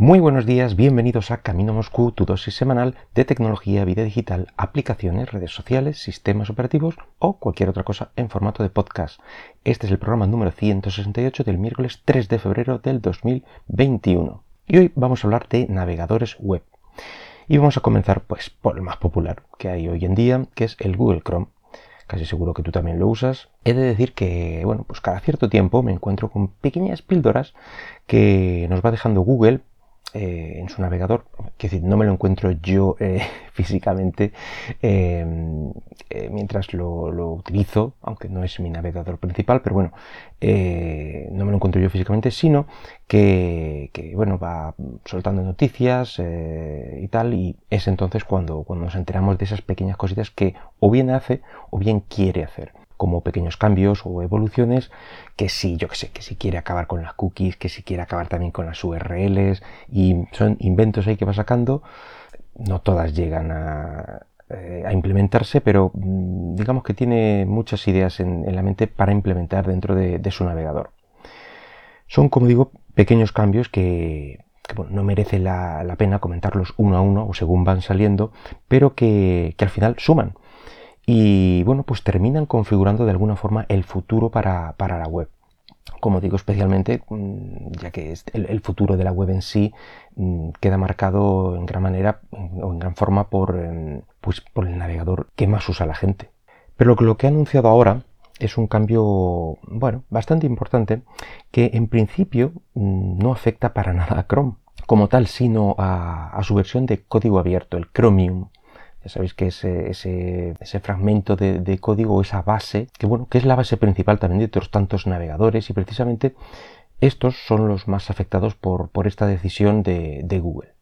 Muy buenos días, bienvenidos a Camino Moscú, tu dosis semanal de tecnología, vida digital, aplicaciones, redes sociales, sistemas operativos o cualquier otra cosa en formato de podcast. Este es el programa número 168 del miércoles 3 de febrero del 2021. Y hoy vamos a hablar de navegadores web. Y vamos a comenzar pues por el más popular que hay hoy en día, que es el Google Chrome casi seguro que tú también lo usas. He de decir que, bueno, pues cada cierto tiempo me encuentro con pequeñas píldoras que nos va dejando Google eh, en su navegador, que decir, no me lo encuentro yo eh, físicamente em, eh, mientras lo, utilizo, aunque no es mi navegador principal, pero bueno, no me lo encuentro yo físicamente, sino que, bueno, va soltando noticias y tal, y es entonces cuando, cuando nos enteramos de esas pequeñas cositas que o bien hace o bien quiere hacer como pequeños cambios o evoluciones, que si, yo que sé, que si quiere acabar con las cookies, que si quiere acabar también con las URLs, y son inventos ahí que va sacando, no todas llegan a, eh, implementarse, pero mm, digamos que tiene muchas ideas en, la mente para implementar dentro de, su navegador. Son, como digo, pequeños cambios que, no merece la, pena comentarlos uno a uno o según van saliendo, pero que al final suman y bueno, pues terminan configurando de alguna forma el futuro para, la web. Como digo, especialmente mm, ya que el, futuro de la web en sí mm, queda marcado en gran manera o en gran forma por, em, pues, por el navegador que más usa la gente. Pero lo que he anunciado ahora es un cambio, bueno, bastante importante que en principio mm, no afecta para nada a Chrome como tal, sino a su versión de código abierto, el Chromium. Ya sabéis que ese, fragmento de, código, esa base, que bueno, que es la base principal también de otros tantos navegadores y precisamente estos son los más afectados por, por esta decisión de, Google.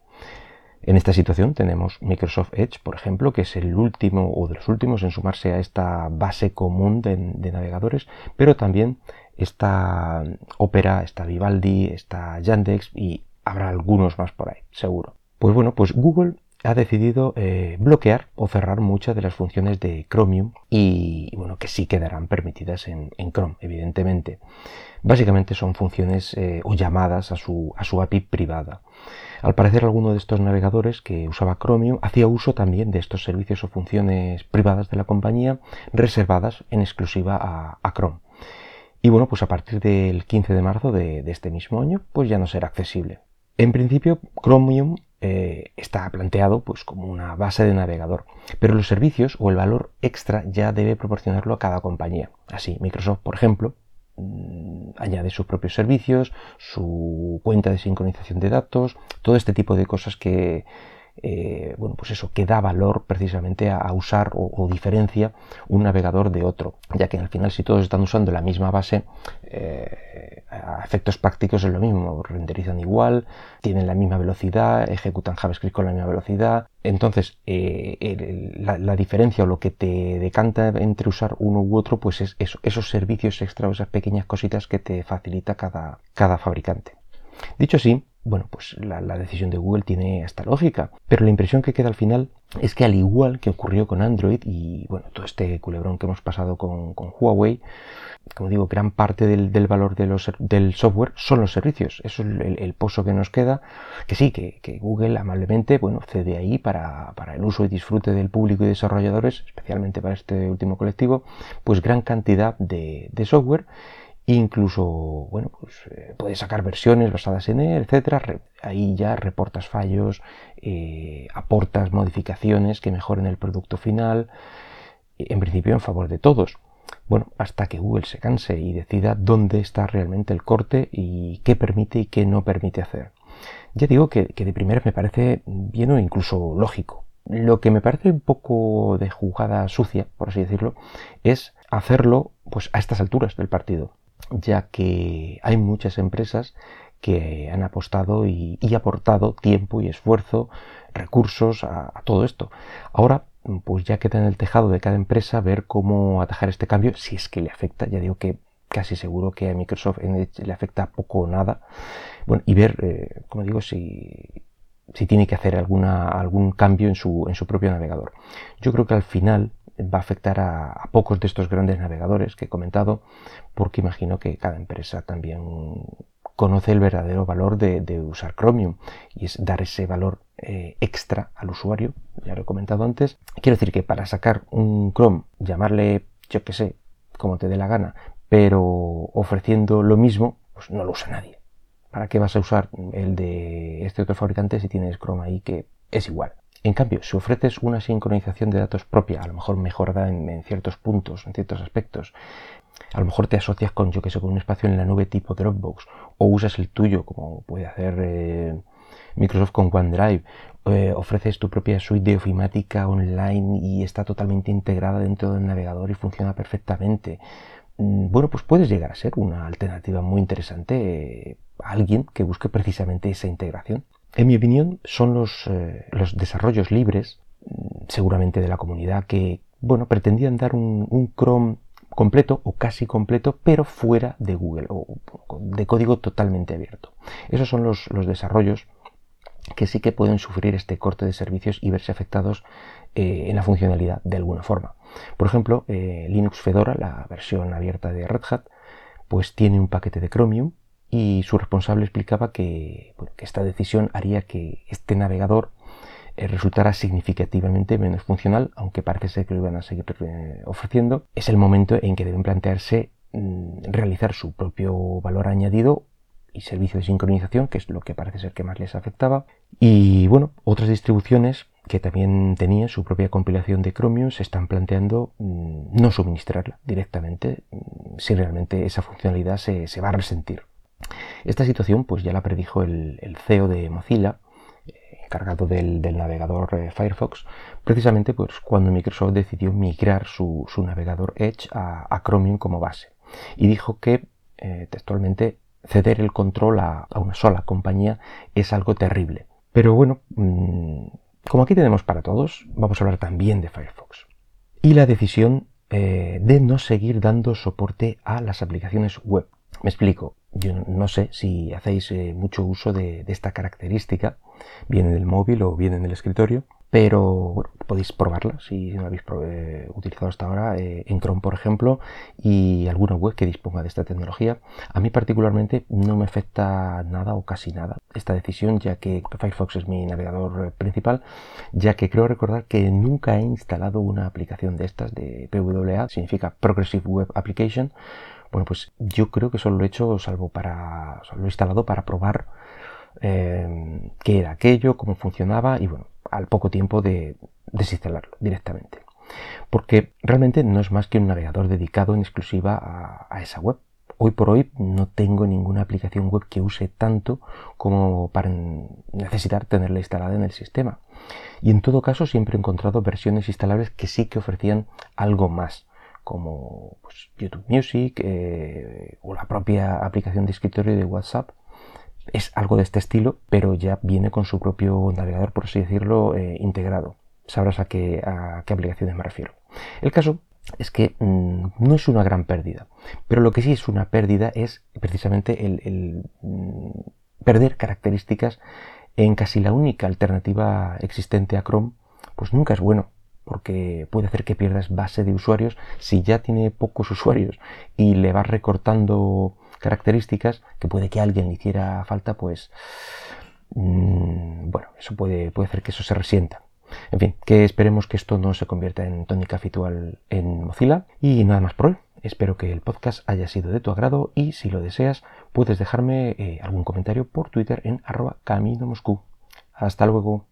En esta situación tenemos Microsoft Edge, por ejemplo, que es el último o de los últimos en sumarse a esta base común de, de navegadores, pero también está Opera, está Vivaldi, está Yandex y habrá algunos más por ahí, seguro. Pues bueno, pues Google ha decidido eh, bloquear o cerrar muchas de las funciones de Chromium y bueno, que sí quedarán permitidas en, Chrome, evidentemente. Básicamente son funciones eh, o llamadas a su, a su API privada. Al parecer alguno de estos navegadores que usaba Chromium hacía uso también de estos servicios o funciones privadas de la compañía reservadas en exclusiva a, Chrome. Y bueno, pues a partir del 15 de marzo de, de este mismo año, pues ya no será accesible. En principio, Chromium eh, está planteado pues, como una base de navegador, pero los servicios o el valor extra ya debe proporcionarlo a cada compañía. Así, Microsoft, por ejemplo, mm, añade sus propios servicios, su cuenta de sincronización de datos, todo este tipo de cosas que, eh, bueno, pues eso, que da valor precisamente a, usar o, diferencia un navegador de otro, ya que al final si todos están usando la misma base, eh, a efectos prácticos es lo mismo, renderizan igual, tienen la misma velocidad, ejecutan JavaScript con la misma velocidad, entonces eh, la, diferencia o lo que te decanta entre usar uno u otro, pues es esos servicios extra, esas pequeñas cositas que te facilita cada, cada fabricante. Dicho así, bueno, pues la, decisión de Google tiene esta lógica, pero la impresión que queda al final es que al igual que ocurrió con Android y bueno, todo este culebrón que hemos pasado con, Huawei, como digo, gran parte del, valor del software son los servicios. Eso es el, pozo que nos queda, que sí, que, Google amablemente bueno, cede ahí para, el uso y disfrute del público y desarrolladores, especialmente para este último colectivo, pues gran cantidad de software Incluso, bueno, pues eh, puedes sacar versiones basadas en él, etcétera. ahí ya reportas fallos, eh, aportas modificaciones que mejoren el producto final, en principio en favor de todos. Bueno, hasta que Google se canse y decida dónde está realmente el corte y qué permite y qué no permite hacer. Ya digo que, de primera me parece bien o incluso lógico. Lo que me parece un poco de jugada sucia, por así decirlo, es hacerlo pues a estas alturas del partido ya que hay muchas empresas que han apostado y, aportado tiempo y esfuerzo, recursos a, todo esto. Ahora, pues ya queda en el tejado de cada empresa ver cómo atajar este cambio, si es que le afecta, ya digo que casi seguro que a Microsoft le afecta poco o nada, bueno, y ver, eh, como digo, si, si tiene que hacer alguna, algún cambio en su, en su propio navegador. Yo creo que al final va a afectar a, pocos de estos grandes navegadores que he comentado, porque imagino que cada empresa también conoce el verdadero valor de, usar Chromium y es dar ese valor eh, extra al usuario, ya lo he comentado antes. Quiero decir que para sacar un Chrome, llamarle, yo que sé, como te dé la gana, pero ofreciendo lo mismo, pues no lo usa nadie. ¿Para qué vas a usar el de este otro fabricante si tienes Chrome ahí que es igual? En cambio, si ofreces una sincronización de datos propia, a lo mejor mejorada en, ciertos puntos, en ciertos aspectos, a lo mejor te asocias con, yo que sé, con un espacio en la nube tipo Dropbox, o usas el tuyo, como puede hacer eh, Microsoft con OneDrive, eh, ofreces tu propia suite de ofimática online y está totalmente integrada dentro del navegador y funciona perfectamente. Mm, bueno, pues puedes llegar a ser una alternativa muy interesante eh, a alguien que busque precisamente esa integración. En mi opinión, son los, eh, los desarrollos libres, mm, seguramente de la comunidad, que bueno, pretendían dar un, Chrome completo o casi completo, pero fuera de Google o de código totalmente abierto. Esos son los, los desarrollos que sí que pueden sufrir este corte de servicios y verse afectados eh, en la funcionalidad de alguna forma. Por ejemplo, eh, Linux Fedora, la versión abierta de Red Hat, pues tiene un paquete de Chromium y su responsable explicaba que, esta decisión haría que este navegador eh, resultara significativamente menos funcional, aunque parece ser que lo iban a seguir ofreciendo. Es el momento en que deben plantearse mm, realizar su propio valor añadido y servicio de sincronización, que es lo que parece ser que más les afectaba. Y bueno, otras distribuciones que también tenían su propia compilación de Chromium se están planteando mm, no suministrarla directamente mm, si realmente esa funcionalidad se, va a resentir. Esta situación pues ya la predijo el, CEO de Mozilla, eh, encargado del, navegador eh, Firefox, precisamente pues cuando Microsoft decidió migrar su, navegador Edge a, Chromium como base. Y dijo que eh, textualmente ceder el control a, una sola compañía es algo terrible. Pero bueno, mm, como aquí tenemos para todos, vamos a hablar también de Firefox. Y la decisión de no seguir dando soporte a las aplicaciones web. Me explico. Yo no sé si hacéis eh, mucho uso de, esta característica, bien en el móvil o bien en el escritorio, pero bueno, podéis probarla si no la habéis eh, utilizado hasta ahora eh, en Chrome, por ejemplo, y alguna web que disponga de esta tecnología. A mí particularmente no me afecta nada o casi nada esta decisión, ya que Firefox es mi navegador principal, ya que creo recordar que nunca he instalado una aplicación de estas de PWA, significa Progressive Web Application. Bueno, pues yo creo que solo lo he hecho, salvo para, lo he instalado para probar eh, qué era aquello, cómo funcionaba y bueno, al poco tiempo de desinstalarlo directamente. Porque realmente no es más que un navegador dedicado en exclusiva a, esa web. Hoy por hoy no tengo ninguna aplicación web que use tanto como para necesitar tenerla instalada en el sistema. Y en todo caso siempre he encontrado versiones instalables que sí que ofrecían algo más, como pues, YouTube Music eh, o la propia aplicación de escritorio de WhatsApp es algo de este estilo, pero ya viene con su propio navegador, por así decirlo, eh, integrado. Sabrás a qué, a qué aplicaciones me refiero. El caso es que mm, no es una gran pérdida, pero lo que sí es una pérdida es precisamente el, mm, perder características en casi la única alternativa existente a Chrome, pues nunca es bueno, porque puede hacer que pierdas base de usuarios si ya tiene pocos usuarios y le vas recortando características que puede que alguien le hiciera falta, pues mm, bueno, eso puede, puede hacer que eso se resienta. En fin, que esperemos que esto no se convierta en tónica habitual en Mozilla. Y nada más por hoy. Espero que el podcast haya sido de tu agrado y si lo deseas puedes dejarme eh, algún comentario por Twitter en arroba camino Moscú. Hasta luego.